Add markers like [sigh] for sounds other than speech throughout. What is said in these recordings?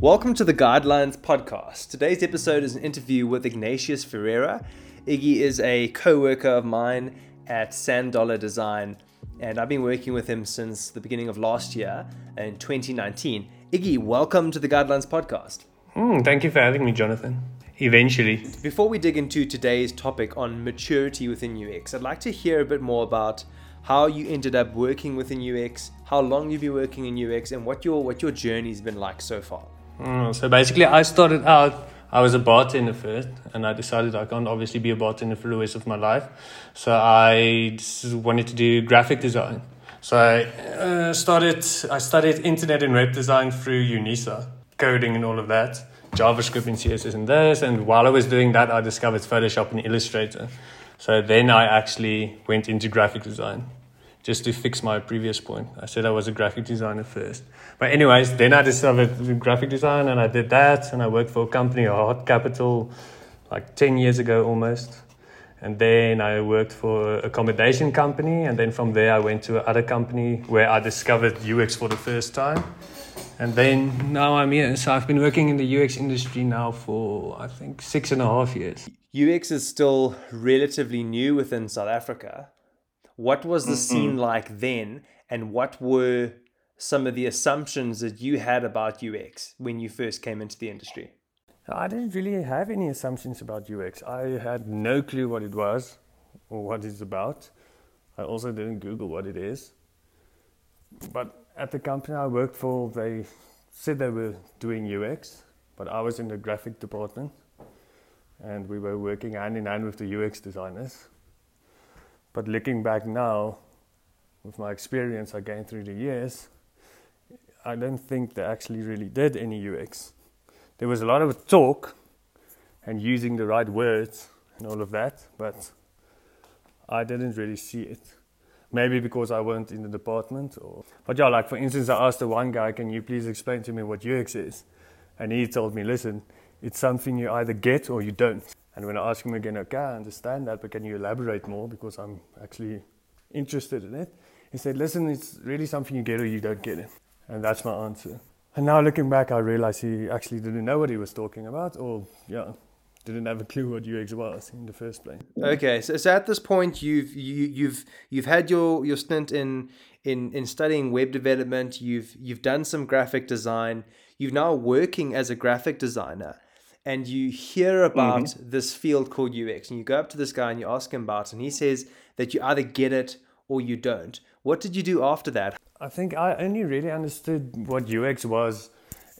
Welcome to the Guidelines podcast. Today's episode is an interview with Ignatius Ferreira. Iggy is a co worker of mine at Sand Dollar Design, and I've been working with him since the beginning of last year in 2019. Iggy, welcome to the Guidelines podcast. Mm, thank you for having me, Jonathan. Eventually. Before we dig into today's topic on maturity within UX, I'd like to hear a bit more about how you ended up working within UX, how long you've been working in UX, and what your what your journey's been like so far. Mm, so basically, I started out. I was a bartender first, and I decided I can't obviously be a bartender for the rest of my life. So I wanted to do graphic design. So I uh, started. I studied internet and web design through UNISA, coding and all of that, JavaScript and CSS and this. And while I was doing that, I discovered Photoshop and Illustrator. So then I actually went into graphic design just to fix my previous point. I said I was a graphic designer first. But anyways, then I discovered graphic design and I did that and I worked for a company, Hot Capital, like 10 years ago almost. And then I worked for accommodation company and then from there I went to another company where I discovered UX for the first time. And then now I'm here. So I've been working in the UX industry now for I think six and a half years. UX is still relatively new within South Africa. What was the mm-hmm. scene like then, and what were some of the assumptions that you had about UX when you first came into the industry? I didn't really have any assumptions about UX. I had no clue what it was or what it's about. I also didn't Google what it is. But at the company I worked for, they said they were doing UX, but I was in the graphic department and we were working hand in hand with the UX designers. But looking back now, with my experience I gained through the years, I don't think they actually really did any UX. There was a lot of talk and using the right words and all of that, but I didn't really see it. Maybe because I weren't in the department, or but yeah, like for instance, I asked the one guy, "Can you please explain to me what UX is?" And he told me, "Listen, it's something you either get or you don't." And when I asked him again, okay, I understand that, but can you elaborate more because I'm actually interested in it? He said, listen, it's really something you get or you don't get it. And that's my answer. And now looking back, I realized he actually didn't know what he was talking about, or yeah, didn't have a clue what UX was in the first place. Okay, so, so at this point, you've you, you've you've had your your stint in in in studying web development. You've you've done some graphic design. You're now working as a graphic designer and you hear about mm-hmm. this field called UX, and you go up to this guy and you ask him about it, and he says that you either get it or you don't. What did you do after that? I think I only really understood what UX was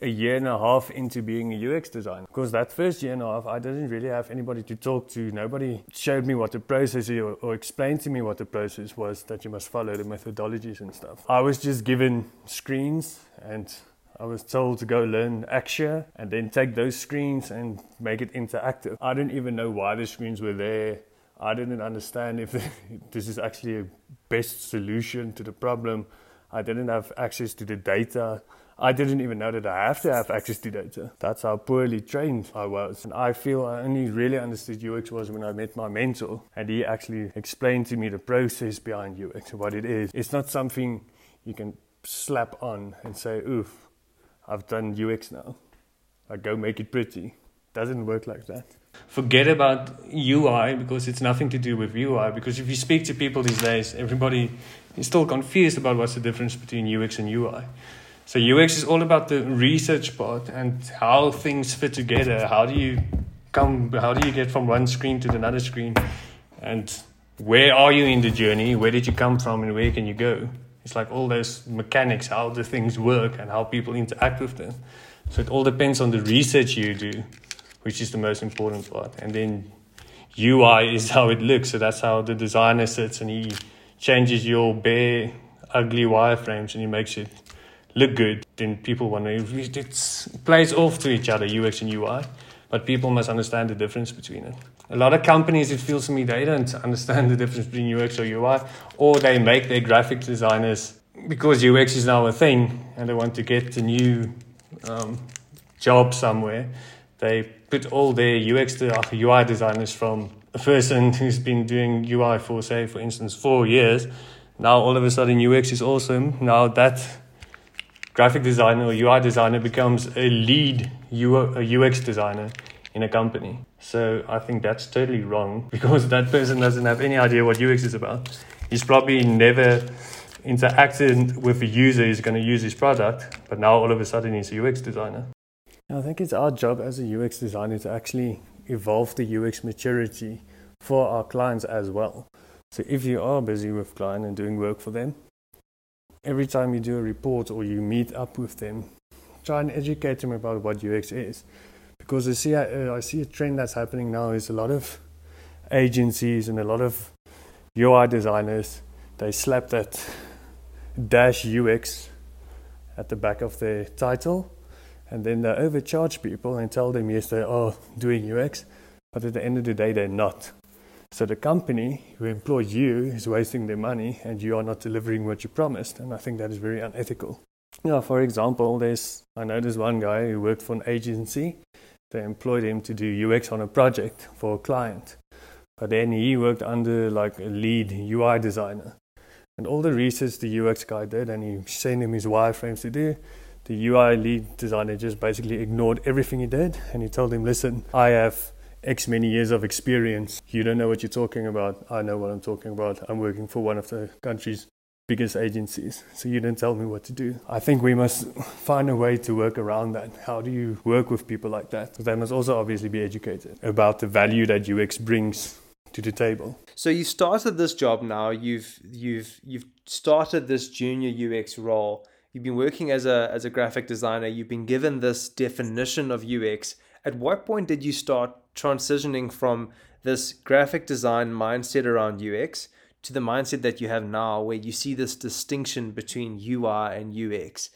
a year and a half into being a UX designer. Because that first year and a half, I didn't really have anybody to talk to. Nobody showed me what the process is or, or explained to me what the process was that you must follow, the methodologies and stuff. I was just given screens and I was told to go learn Axure and then take those screens and make it interactive. I didn't even know why the screens were there. I didn't understand if [laughs] this is actually a best solution to the problem. I didn't have access to the data. I didn't even know that I have to have access to data. That's how poorly trained I was. And I feel I only really understood UX was when I met my mentor and he actually explained to me the process behind UX and what it is. It's not something you can slap on and say, oof, I've done UX now. I go make it pretty. Doesn't work like that. Forget about UI because it's nothing to do with UI. Because if you speak to people these days, everybody is still confused about what's the difference between UX and UI. So UX is all about the research part and how things fit together. How do you come? How do you get from one screen to another screen? And where are you in the journey? Where did you come from, and where can you go? It's like all those mechanics, how the things work and how people interact with them. So it all depends on the research you do, which is the most important part. And then UI is [laughs] how it looks. So that's how the designer sits and he changes your bare, ugly wireframes and he makes it look good. Then people want to, it plays off to each other, UX and UI. But people must understand the difference between it a lot of companies, it feels to me, they don't [laughs] understand the difference between UX or UI, or they make their graphic designers because UX is now a thing and they want to get a new um, job somewhere. They put all their UX UI designers from a person [laughs] who's been doing UI for, say, for instance, four years. Now all of a sudden UX is awesome. Now that graphic designer or UI designer becomes a lead UX designer in a company. So I think that's totally wrong [laughs] because that person doesn't have any idea what UX is about. He's probably never interacted with a user who's going to use his product, but now all of a sudden he's a UX designer. I think it's our job as a UX designer to actually evolve the UX maturity for our clients as well. So if you are busy with client and doing work for them, every time you do a report or you meet up with them, try and educate them about what UX is. Because I see, uh, I see a trend that's happening now is a lot of agencies and a lot of UI designers, they slap that dash UX at the back of their title and then they overcharge people and tell them yes they are doing UX, but at the end of the day they're not. So the company who employs you is wasting their money and you are not delivering what you promised. And I think that is very unethical. Yeah, for example, there's I know there's one guy who worked for an agency. They employed him to do UX on a project for a client. But then he worked under like a lead UI designer. And all the research the UX guy did and he sent him his wireframes to do, the UI lead designer just basically ignored everything he did and he told him, listen, I have X many years of experience. You don't know what you're talking about. I know what I'm talking about. I'm working for one of the country's biggest agencies. So you don't tell me what to do. I think we must find a way to work around that. How do you work with people like that? They must also obviously be educated about the value that UX brings to the table. So you started this job now. You've you've you've started this junior UX role. You've been working as a as a graphic designer. You've been given this definition of UX. At what point did you start transitioning from this graphic design mindset around UX to the mindset that you have now, where you see this distinction between UI and UX?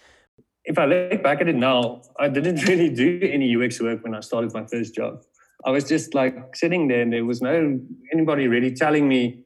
If I look back at it now, I didn't [laughs] really do any UX work when I started my first job. I was just like sitting there, and there was no anybody really telling me,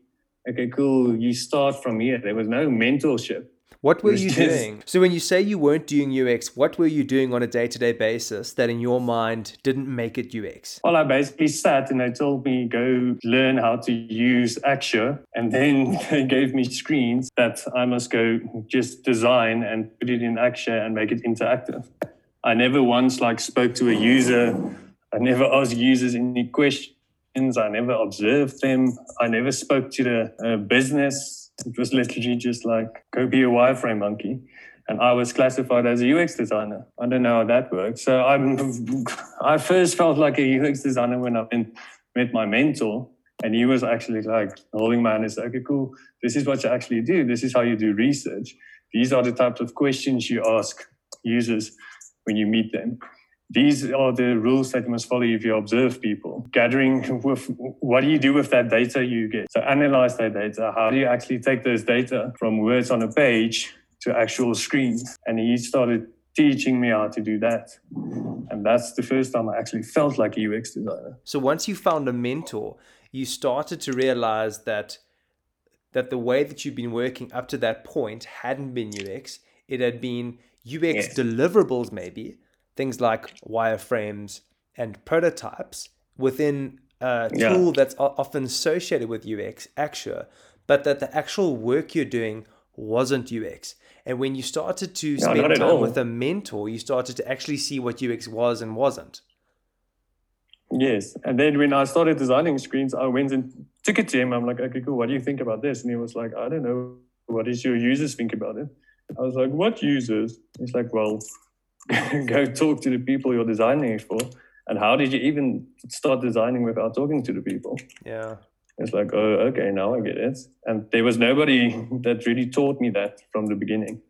okay, cool, you start from here. There was no mentorship. What were you doing? So when you say you weren't doing UX, what were you doing on a day-to-day basis that in your mind didn't make it UX? Well, I basically sat and they told me go learn how to use Axure and then [laughs] they gave me screens that I must go just design and put it in Axure and make it interactive. I never once like spoke to a user. I never asked users any questions. I never observed them. I never spoke to the uh, business it was literally just like, go be a wireframe monkey. And I was classified as a UX designer. I don't know how that works. So I'm, [laughs] I first felt like a UX designer when I met my mentor. And he was actually like holding my hand and said, okay, cool. This is what you actually do. This is how you do research. These are the types of questions you ask users when you meet them these are the rules that you must follow if you observe people. Gathering with what do you do with that data you get? So analyze that data. How do you actually take those data from words on a page to actual screens? And he started teaching me how to do that. And that's the first time I actually felt like a UX designer. So once you found a mentor, you started to realize that that the way that you've been working up to that point hadn't been UX. It had been UX yes. deliverables maybe, things like wireframes and prototypes within a tool yeah. that's often associated with UX, Axure, but that the actual work you're doing wasn't UX. And when you started to spend no, time with a mentor, you started to actually see what UX was and wasn't. Yes. And then when I started designing screens, I went and took it to him. I'm like, okay, cool. What do you think about this? And he was like, I don't know. What does your users think about it? I was like, what users? He's like, well, [laughs] go talk to the people you're designing it for. And how did you even start designing without talking to the people? Yeah. It's like, oh, okay, now I get it. And there was nobody that really taught me that from the beginning.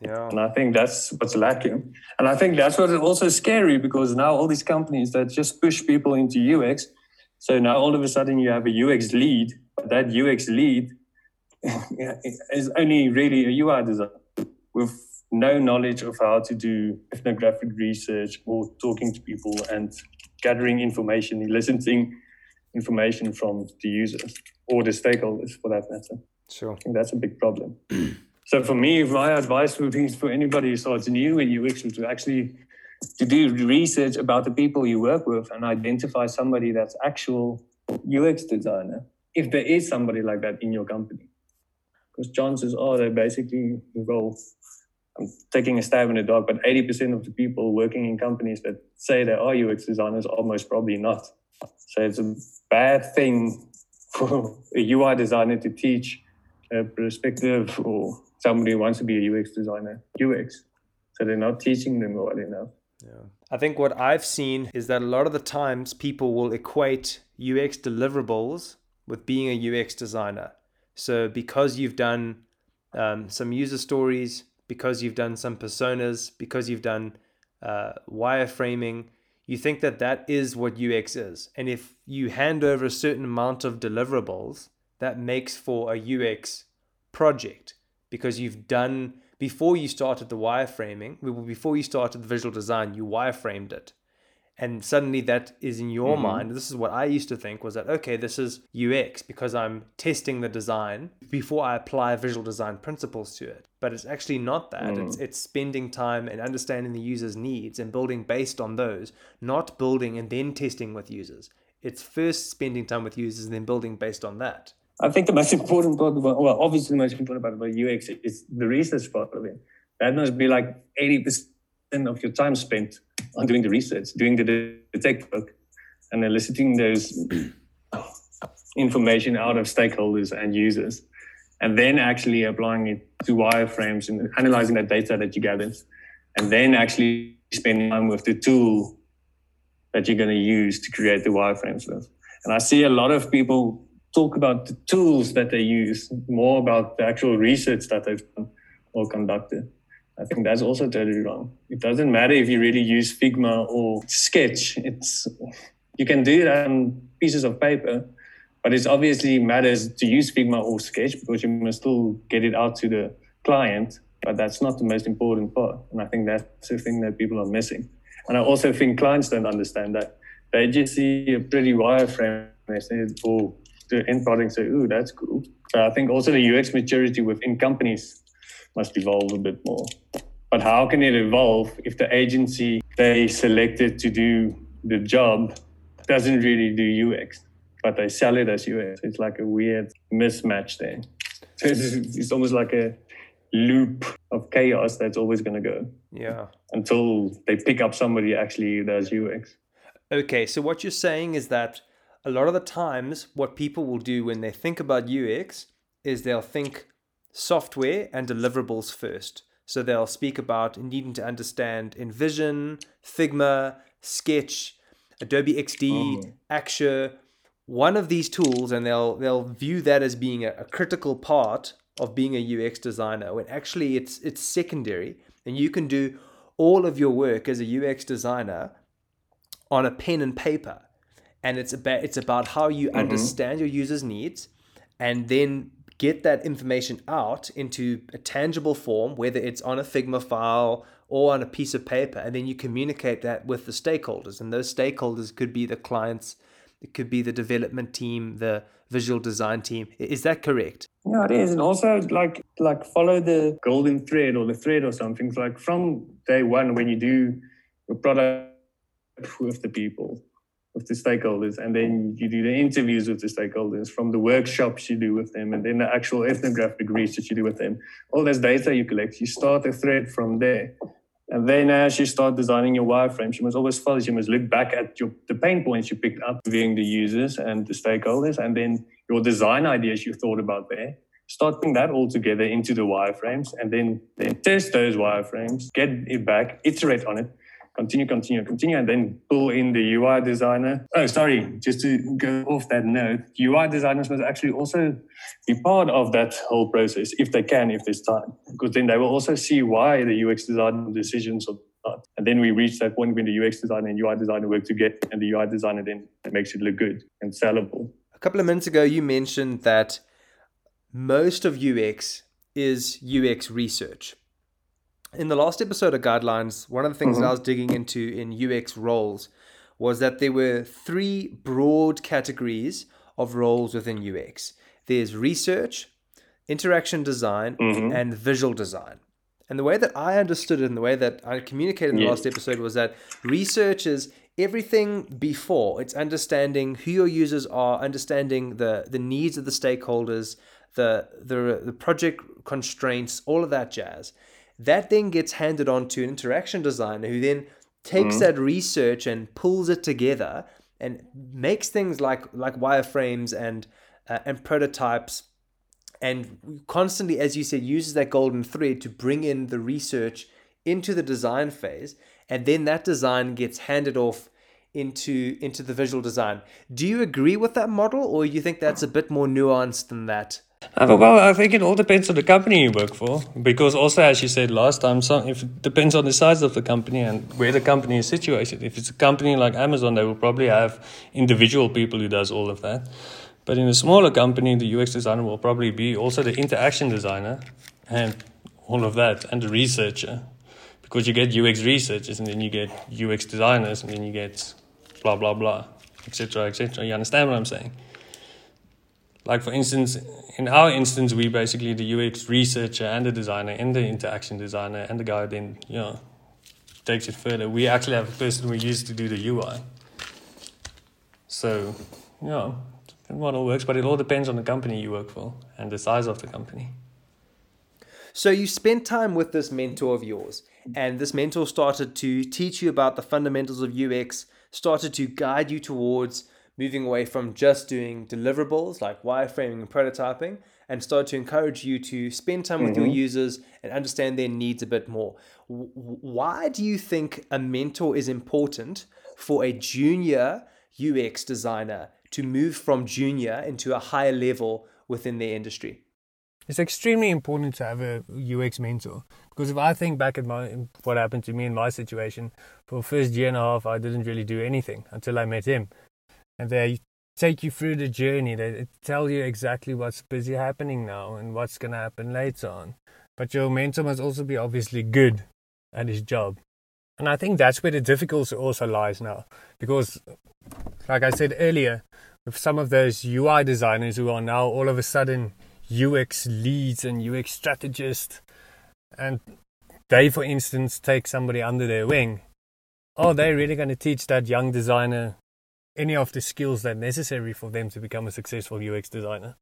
Yeah. And I think that's what's lacking. And I think that's what's also scary because now all these companies that just push people into UX. So now all of a sudden you have a UX lead, but that UX lead [laughs] is only really a UI designer with no knowledge of how to do ethnographic research or talking to people and gathering information, eliciting information from the users or the stakeholders for that matter. Sure. I think that's a big problem. [clears throat] so for me, my advice would be for anybody who starts new in UX to actually to do research about the people you work with and identify somebody that's actual UX designer, if there is somebody like that in your company. Because chances are they basically will I'm taking a stab in the dark, but 80% of the people working in companies that say they are UX designers are most probably not. So it's a bad thing for a UI designer to teach a perspective or somebody who wants to be a UX designer UX. So they're not teaching them well enough. Yeah. I think what I've seen is that a lot of the times people will equate UX deliverables with being a UX designer. So because you've done um, some user stories, because you've done some personas, because you've done uh, wireframing, you think that that is what UX is. And if you hand over a certain amount of deliverables, that makes for a UX project because you've done before you started the wireframing, before you started the visual design, you wireframed it. And suddenly that is in your mm-hmm. mind. This is what I used to think was that, okay, this is UX because I'm testing the design before I apply visual design principles to it. But it's actually not that. Mm. It's, it's spending time and understanding the user's needs and building based on those, not building and then testing with users. It's first spending time with users and then building based on that. I think the most [laughs] important part about, well, obviously the most important part about UX is the research part of it. That must be like 80% of your time spent on doing the research, doing the, tech work, and eliciting those [clears throat] information out of stakeholders and users, and then actually applying it to wireframes and analyzing that data that you gathered, and then actually spending time with the tool that you're going to use to create the wireframes with. And I see a lot of people talk about the tools that they use, more about the actual research that they've done or conducted. I think that's also totally wrong. It doesn't matter if you really use Figma or Sketch. It's you can do it on pieces of paper, but it obviously matters to use Figma or Sketch because you must still get it out to the client. But that's not the most important part, and I think that's the thing that people are missing. And I also think clients don't understand that. They just see a pretty wireframe and they say, "Oh, the end product say, ooh, that's cool. I think also the UX maturity within companies must evolve a bit more. But how can it evolve if the agency they selected to do the job doesn't really do UX, but they sell it as UX? It's like a weird mismatch there. [laughs] So it's, it's almost like a loop of chaos that's always going to go. Yeah. Until they pick up somebody actually does UX. Okay, so what you're saying is that a lot of the times, what people will do when they think about UX is they'll think software and deliverables first. So they'll speak about needing to understand InVision, Figma, Sketch, Adobe XD, oh. Axure, one of these tools, and they'll they'll view that as being a, a critical part of being a UX designer. When actually it's it's secondary, and you can do all of your work as a UX designer on a pen and paper and it's about it's about how you mm-hmm. understand your users' needs and then get that information out into a tangible form, whether it's on a Figma file or on a piece of paper, and then you communicate that with the stakeholders. And those stakeholders could be the clients, it could be the development team, the visual design team. Is that correct? Yeah, it is. And also like like follow the golden thread or the thread or something. Like from day one when you do a product with the people with the stakeholders and then you do the interviews with the stakeholders from the workshops you do with them and then the actual ethnographic research you do with them. All this data you collect you start a thread from there. And then as you start designing your wireframes you must always follow you must look back at your, the pain points you picked up viewing the users and the stakeholders and then your design ideas you thought about there. Start putting that all together into the wireframes and then, then test those wireframes get it back iterate on it continue, continue, continue, and then pull in the UI designer. Oh, sorry, just to go off that note, UI designers must actually also be part of that whole process if they can, if there's time, because then they will also see why the UX design decisions are not. And then we reach that point when the UX designer and UI designer work together, and the UI designer then makes it look good and sellable. A couple of minutes ago, you mentioned that most of UX is UX research in the last episode of guidelines, one of the things mm-hmm. that I was digging into in UX roles was that there were three broad categories of roles within UX. There's research, interaction design, mm-hmm. and visual design. And the way that I understood it and the way that I communicated in the last episode was that research is everything before. It's understanding who your users are, understanding the, the needs of the stakeholders, the, the, the project constraints, all of that jazz. That then gets handed on to an interaction designer who then takes mm-hmm. that research and pulls it together and makes things like like wireframes and uh, and prototypes and constantly as you said uses that golden thread to bring in the research into the design phase and then that design gets handed off into into the visual design do you agree with that model or you think that's a bit more nuanced than that uh, well, I think it all depends on the company you work for, because also, as you said last time, some, if it depends on the size of the company and where the company is situated. If it's a company like Amazon, they will probably have individual people who does all of that. But in a smaller company, the UX designer will probably be also the interaction designer and all of that, and the researcher, because you get UX researchers and then you get UX designers and then you get blah blah blah, etc. etc. You understand what I'm saying? Like for instance, in our instance, we basically the UX researcher and the designer and the interaction designer and the guy then you know takes it further. We actually have a person we used to do the UI. So, you know, model works, but it all depends on the company you work for and the size of the company. So you spent time with this mentor of yours, and this mentor started to teach you about the fundamentals of UX, started to guide you towards moving away from just doing deliverables like wireframing and prototyping and start to encourage you to spend time mm-hmm. with your mm-hmm. users and understand their needs a bit more. Why do you think a mentor is important for a junior UX designer to move from junior into a higher level within their industry? It's extremely important to have a UX mentor because if I think back at my what happened to me in my situation, for the first year and a half, I didn't really do anything until I met him and they take you through the journey. They tell you exactly what's busy happening now and what's going to happen later on. But your mentor must also be obviously good at his job. And I think that's where the difficulty also lies now. Because, like I said earlier, with some of those UI designers who are now all of a sudden UX leads and UX strategists, and they, for instance, take somebody under their wing, oh, are they really going to teach that young designer any of the skills that are necessary for them to become a successful UX designer.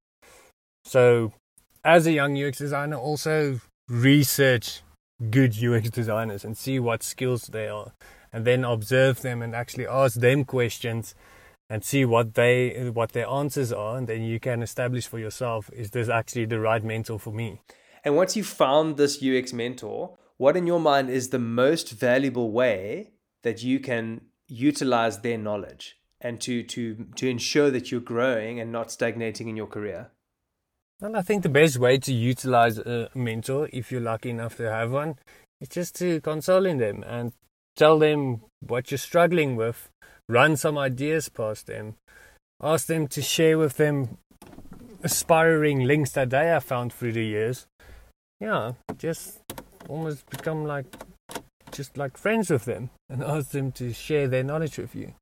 So, as a young UX designer, also research good UX designers and see what skills they are, and then observe them and actually ask them questions and see what they what their answers are, and then you can establish for yourself is this actually the right mentor for me. And once you found this UX mentor, what in your mind is the most valuable way that you can utilize their knowledge? And to to to ensure that you're growing and not stagnating in your career? Well, I think the best way to utilize a mentor, if you're lucky enough to have one, is just to console in them and tell them what you're struggling with, run some ideas past them, ask them to share with them aspiring links that they have found through the years. Yeah, just almost become like just like friends with them and [laughs] ask them to share their knowledge with you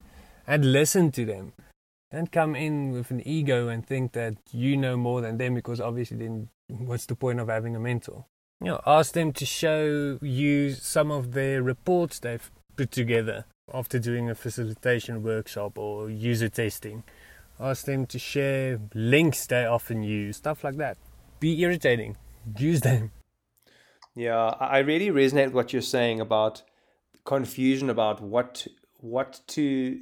and listen to them. Don't come in with an ego and think that you know more than them because obviously then what's the point of having a mentor? You know, ask them to show you some of their reports they've put together after doing a facilitation workshop or user testing. Ask them to share links they often use, stuff like that. Be irritating. Use them. Yeah, I really resonate with what you're saying about confusion about what what to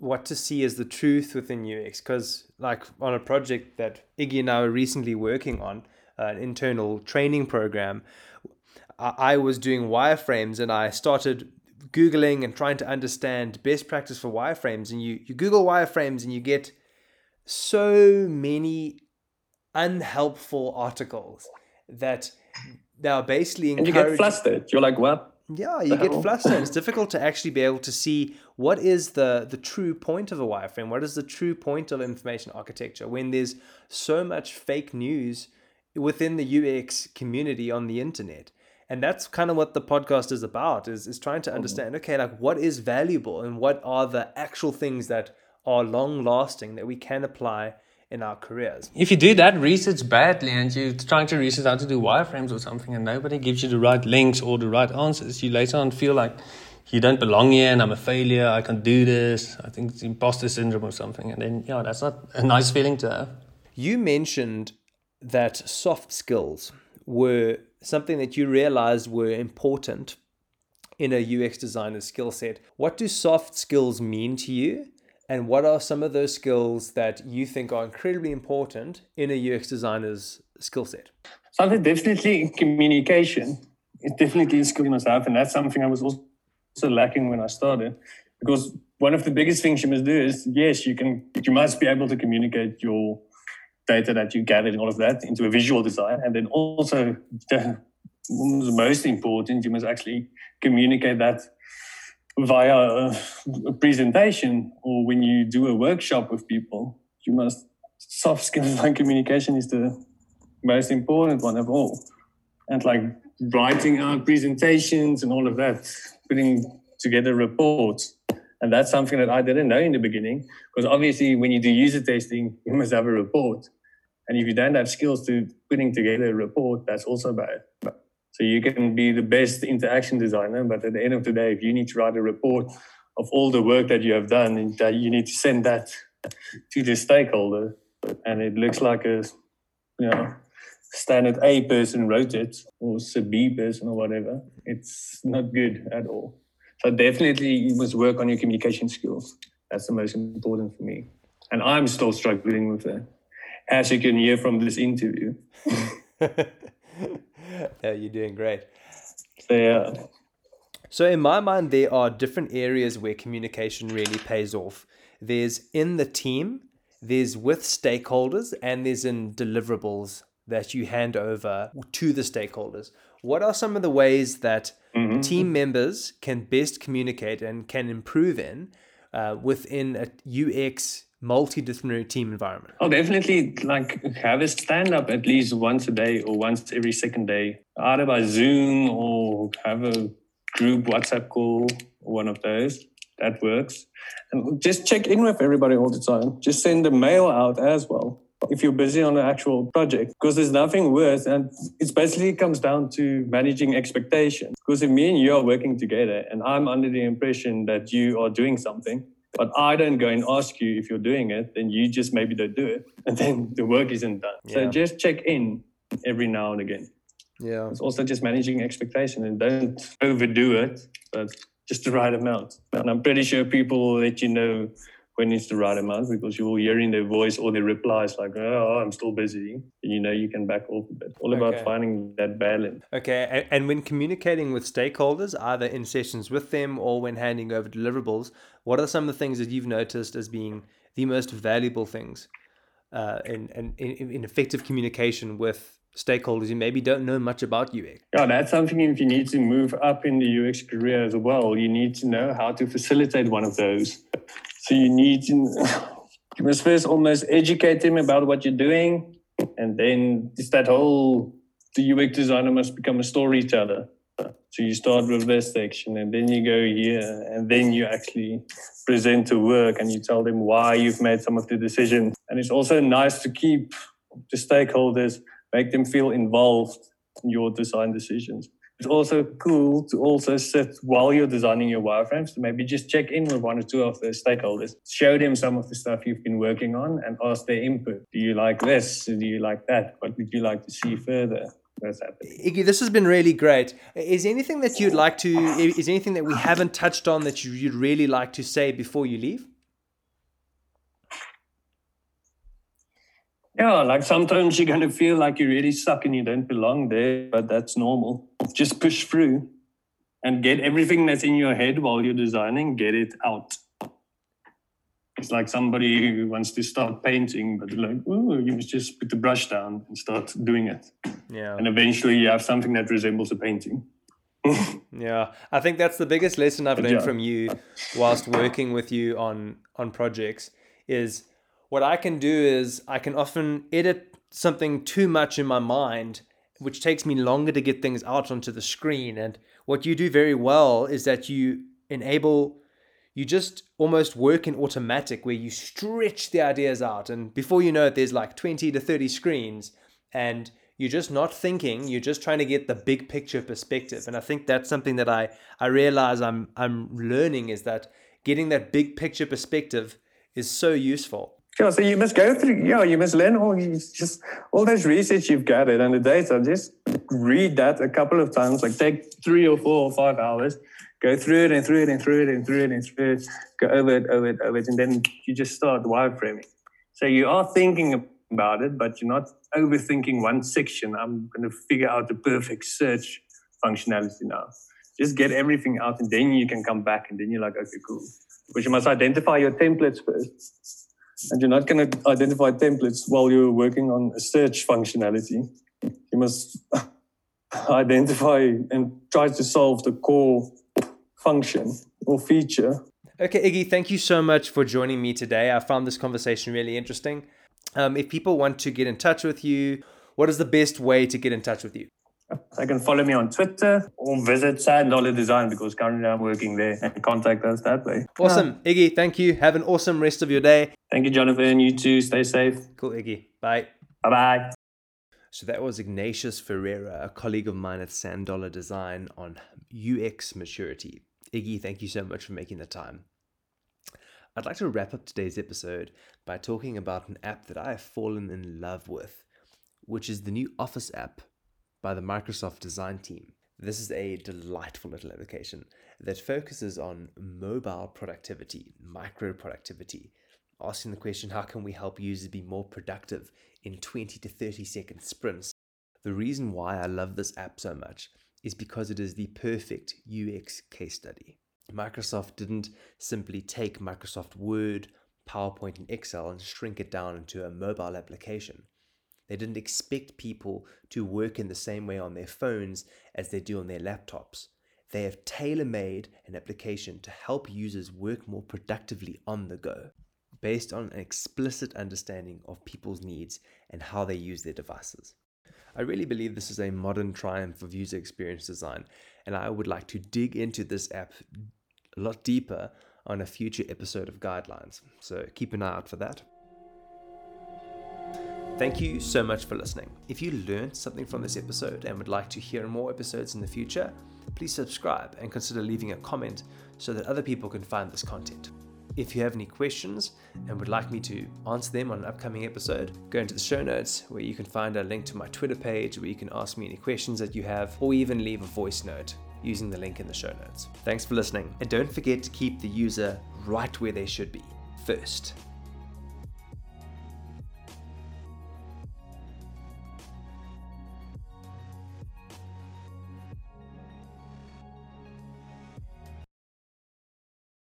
what to see as the truth within UX. Because, like on a project that Iggy and I were recently working on, uh, an internal training program, I, I was doing wireframes and I started googling and trying to understand best practice for wireframes. And you you Google wireframes and you get so many unhelpful articles that they are basically and you get flustered. You're like, what? Yeah, you get flustered. It's difficult to actually be able to see what is the the true point of a wireframe. What is the true point of information architecture when there's so much fake news within the UX community on the internet. And that's kind of what the podcast is about is, is trying to mm-hmm. understand, okay, like what is valuable and what are the actual things that are long lasting that we can apply in our careers. If you do that research badly and you're trying to research how to do wireframes or something and nobody gives you the right links or the right answers, you later on feel like you don't belong here and I'm a failure, I can't do this. I think it's imposter syndrome or something. And then, yeah, that's not a nice feeling to have. You mentioned that soft skills were something that you realized were important in a UX designer's skill set. What do soft skills mean to you? And what are some of those skills that you think are incredibly important in a UX designer's skill set? Something definitely communication. It's definitely a skill you must have, and that's something I was also lacking when I started. Because one of the biggest things you must do is yes, you can you must be able to communicate your data that you gathered and all of that into a visual design. And then also [laughs] the most important, you must actually communicate that via a, presentation or when you do a workshop with people. You must soft skills like communication is the most important one of all. And like writing out presentations and all of that, putting together reports. And that's something that I didn't know in the beginning, because obviously when you do user testing, you must have a report. And if you don't have skills to putting together a report, that's also bad. So you can be the best interaction designer, but at the end of the day, if you need to write a report of all the work that you have done, that you need to send that to the stakeholder, and it looks like a you know standard A person wrote it or a B person or whatever, it's not good at all. So definitely you must work on your communication skills. That's the most important for me. And I'm still struggling with that, as you can hear from this interview. [laughs] [laughs] yeah, you're doing great. So, yeah. So in my mind, there are different areas where communication really pays off. There's in the team, there's with stakeholders, and there's in deliverables that you hand over to the stakeholders. What are some of the ways that mm-hmm. team members can best communicate and can improve in uh, within a UX multidisciplinary team environment? Oh, definitely like have a stand up at least once a day or once every second day, either by Zoom or have a group WhatsApp call one of those. That works. And just check in with everybody all the time. Just send a mail out as well if you're busy on an actual project because there's nothing worse and it basically comes down to managing expectations because if me and you are working together and i'm under the impression that you are doing something but i don't go and ask you if you're doing it then you just maybe don't do it and then the work isn't done. Yeah. so just check in every now and again. Yeah. It's also just managing expectation and don't overdo it but just the right amount. And i'm pretty sure people will let you know when it's the right amount because you will hear in their voice or their replies like, oh, I'm still busy. And you know, you can back off a bit. All about finding that balance. Okay. And when communicating with stakeholders, either in sessions with them or when handing over deliverables, what are some of the things that you've noticed as being the most valuable things uh, in, in, in effective communication with stakeholders who maybe don't know much about UX? Yeah, that's something if you need to move up in the UX career as well, you need to know how to facilitate one of those. So you need to, [laughs] you must first almost educate them about what you're doing. And then it's that whole, the UX designer must become a storyteller. So you start with this section and then you go here and then you actually present the work and you tell them why you've made some of the decisions. And it's also nice to keep the stakeholders, make them feel involved in your design decisions it's also cool to also sit while you're designing your wireframes to maybe just check in with one or two of the stakeholders, show them some of the stuff you've been working on and ask their input. Do you like this? Do you like that? What would you like to see further? Iggy, this has been really great. Is anything that you'd like to, is anything that we haven't touched on that you'd really like to say before you leave? Yeah, like sometimes you're going to feel like you really suck and you don't belong there, but that's normal. Just push through and get everything that's in your head while you're designing, get it out. It's like somebody who wants to start painting, but like, oh, you must just put the brush down and start doing it. Yeah. And eventually you have something that resembles a painting. [laughs] yeah, I think that's the biggest lesson I've learned from you whilst working with you on on projects is what I can do is I can often edit something too much in my mind, which takes me longer to get things out onto the screen. And what you do very well is that you enable, you just almost work in automatic where you stretch the ideas out. And before you know it, there's like 20 to 30 screens. And you're just not thinking you're just trying to get the big picture perspective and i think that's something that i i realize i'm i'm learning is that getting that big picture perspective is so useful Yeah, so you must go through, yeah, you must learn all just all those research you've gathered and the data. Just read that a couple of times, like take three or four or five hours, go through it and through it and through it and through it and through it, go over it, over it, over it, and then you just start wireframing. So you are thinking about it, but you're not overthinking one section. I'm going to figure out the perfect search functionality now. Just get everything out, and then you can come back, and then you're like, okay, cool. But you must identify your templates first and you're not going to identify templates while you're working on a search functionality. You must [laughs] identify and try to solve the core function or feature. Okay, Iggy, thank you so much for joining me today. I found this conversation really interesting. Um, if people want to get in touch with you, what is the best way to get in touch with you? They can follow me on Twitter or visit Sand Dollar Design because currently I'm working there and contact us that way. Awesome. Iggy, thank you. Have an awesome rest of your day. Thank you, Jonathan. You too. Stay safe. Cool, Iggy. Bye. Bye bye. So that was Ignatius Ferreira, a colleague of mine at Sand Dollar Design on UX maturity. Iggy, thank you so much for making the time. I'd like to wrap up today's episode by talking about an app that I have fallen in love with, which is the new Office app by the Microsoft design team. This is a delightful little application that focuses on mobile productivity, micro productivity, asking the question how can we help users be more productive in 20 to 30 second sprints? The reason why I love this app so much is because it is the perfect UX case study. Microsoft didn't simply take Microsoft Word, PowerPoint, and Excel and shrink it down into a mobile application. They didn't expect people to work in the same way on their phones as they do on their laptops. They have tailor made an application to help users work more productively on the go, based on an explicit understanding of people's needs and how they use their devices. I really believe this is a modern triumph of user experience design, and I would like to dig into this app a lot deeper on a future episode of Guidelines. So keep an eye out for that. Thank you so much for listening. If you learned something from this episode and would like to hear more episodes in the future, please subscribe and consider leaving a comment so that other people can find this content. If you have any questions and would like me to answer them on an upcoming episode, go into the show notes where you can find a link to my Twitter page where you can ask me any questions that you have or even leave a voice note using the link in the show notes. Thanks for listening, and don't forget to keep the user right where they should be first.